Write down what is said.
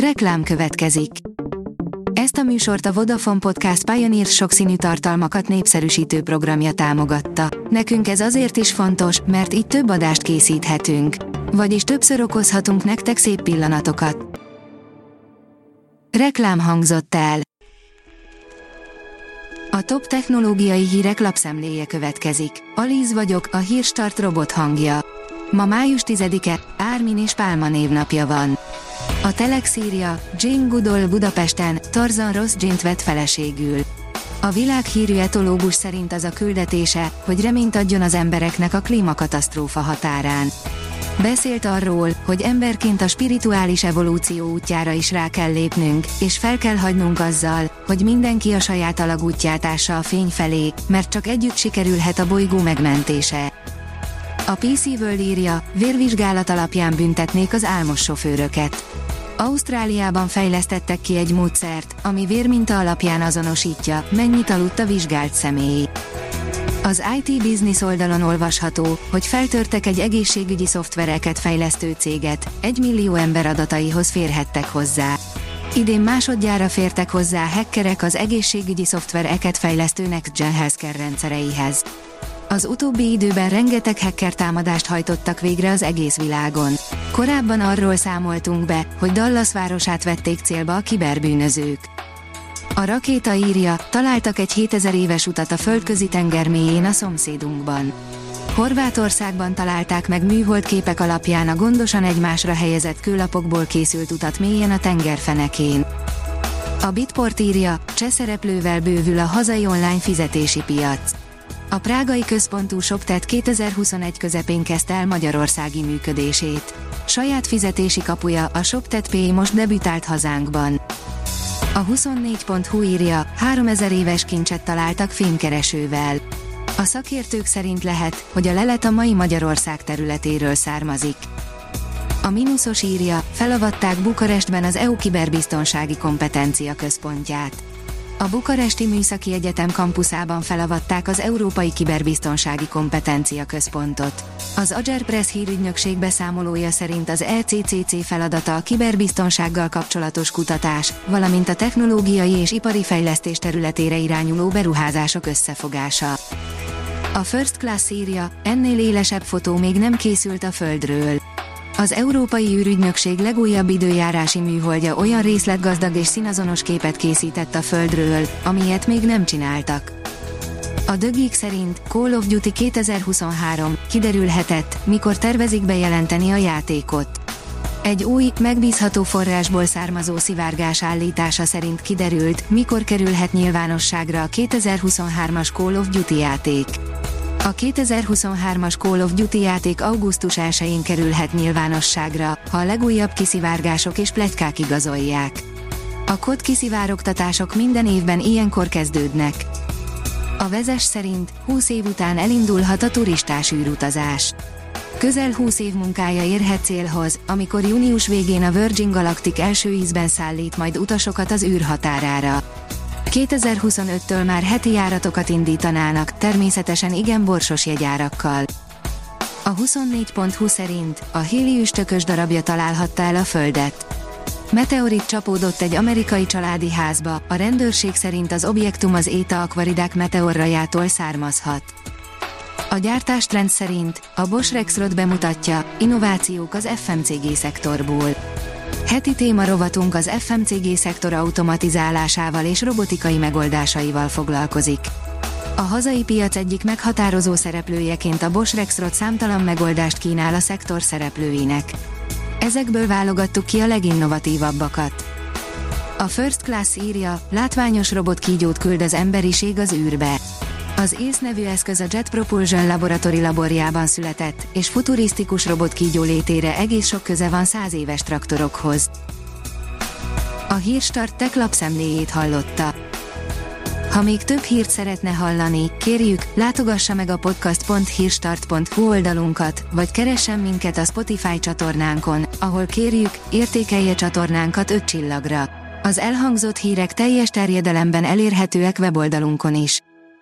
Reklám következik. Ezt a műsort a Vodafone Podcast Pioneer sokszínű tartalmakat népszerűsítő programja támogatta. Nekünk ez azért is fontos, mert így több adást készíthetünk. Vagyis többször okozhatunk nektek szép pillanatokat. Reklám hangzott el. A top technológiai hírek lapszemléje következik. Alíz vagyok, a hírstart robot hangja. Ma május 10-e, Ármin és Pálma névnapja van. A Telex írja, Jane Goodall Budapesten, Tarzan rossz Jane-t vett feleségül. A világhírű etológus szerint az a küldetése, hogy reményt adjon az embereknek a klímakatasztrófa határán. Beszélt arról, hogy emberként a spirituális evolúció útjára is rá kell lépnünk, és fel kell hagynunk azzal, hogy mindenki a saját alagútját ássa a fény felé, mert csak együtt sikerülhet a bolygó megmentése. A PC World írja, vérvizsgálat alapján büntetnék az álmos sofőröket. Ausztráliában fejlesztettek ki egy módszert, ami vérminta alapján azonosítja, mennyit aludt a vizsgált személy. Az IT Business oldalon olvasható, hogy feltörtek egy egészségügyi szoftvereket fejlesztő céget, egy millió ember adataihoz férhettek hozzá. Idén másodjára fértek hozzá hackerek az egészségügyi szoftvereket fejlesztő NextGen Healthcare rendszereihez. Az utóbbi időben rengeteg hacker támadást hajtottak végre az egész világon. Korábban arról számoltunk be, hogy Dallas városát vették célba a kiberbűnözők. A rakéta írja, találtak egy 7000 éves utat a földközi tenger mélyén a szomszédunkban. Horvátországban találták meg műhold képek alapján a gondosan egymásra helyezett kőlapokból készült utat mélyen a tengerfenekén. A Bitport írja, cseh szereplővel bővül a hazai online fizetési piac. A prágai központú ShopTet 2021 közepén kezdte el magyarországi működését. Saját fizetési kapuja, a ShopTet Pay most debütált hazánkban. A 24.hu írja, 3000 éves kincset találtak fénykeresővel. A szakértők szerint lehet, hogy a lelet a mai Magyarország területéről származik. A mínuszos írja, felavatták Bukarestben az EU kiberbiztonsági kompetencia központját. A Bukaresti Műszaki Egyetem kampuszában felavatták az Európai Kiberbiztonsági Kompetencia Központot. Az Ager Press hírügynökség beszámolója szerint az ECCC feladata a kiberbiztonsággal kapcsolatos kutatás, valamint a technológiai és ipari fejlesztés területére irányuló beruházások összefogása. A First Class írja, ennél élesebb fotó még nem készült a Földről. Az Európai űrügynökség legújabb időjárási műholdja olyan részletgazdag és színazonos képet készített a Földről, amilyet még nem csináltak. A Geek szerint Call of Duty 2023 kiderülhetett, mikor tervezik bejelenteni a játékot. Egy új, megbízható forrásból származó szivárgás állítása szerint kiderült, mikor kerülhet nyilvánosságra a 2023-as Call of Duty játék. A 2023-as Call of Duty játék augusztus 1-én kerülhet nyilvánosságra, ha a legújabb kiszivárgások és pletykák igazolják. A kod kiszivárogtatások minden évben ilyenkor kezdődnek. A vezes szerint 20 év után elindulhat a turistás űrutazás. Közel 20 év munkája érhet célhoz, amikor június végén a Virgin Galactic első ízben szállít majd utasokat az űrhatárára. 2025-től már heti járatokat indítanának, természetesen igen borsos jegyárakkal. A 24.20 szerint a Héli üstökös darabja találhatta el a Földet. Meteorit csapódott egy amerikai családi házba, a rendőrség szerint az objektum az Éta akvaridák meteorrajától származhat. A gyártástrend szerint a Bosch Rexroth bemutatja, innovációk az FMCG szektorból. Heti téma rovatunk az FMCG szektor automatizálásával és robotikai megoldásaival foglalkozik. A hazai piac egyik meghatározó szereplőjeként a Bosch Rexroth számtalan megoldást kínál a szektor szereplőinek. Ezekből válogattuk ki a leginnovatívabbakat. A First Class írja, látványos robotkígyót küld az emberiség az űrbe. Az ész nevű eszköz a Jet Propulsion Laboratory laborjában született, és futurisztikus robotkígyó létére egész sok köze van száz éves traktorokhoz. A Hírstart tech lapszemléjét hallotta. Ha még több hírt szeretne hallani, kérjük, látogassa meg a podcast.hírstart.hu oldalunkat, vagy keressen minket a Spotify csatornánkon, ahol kérjük, értékelje csatornánkat 5 csillagra. Az elhangzott hírek teljes terjedelemben elérhetőek weboldalunkon is.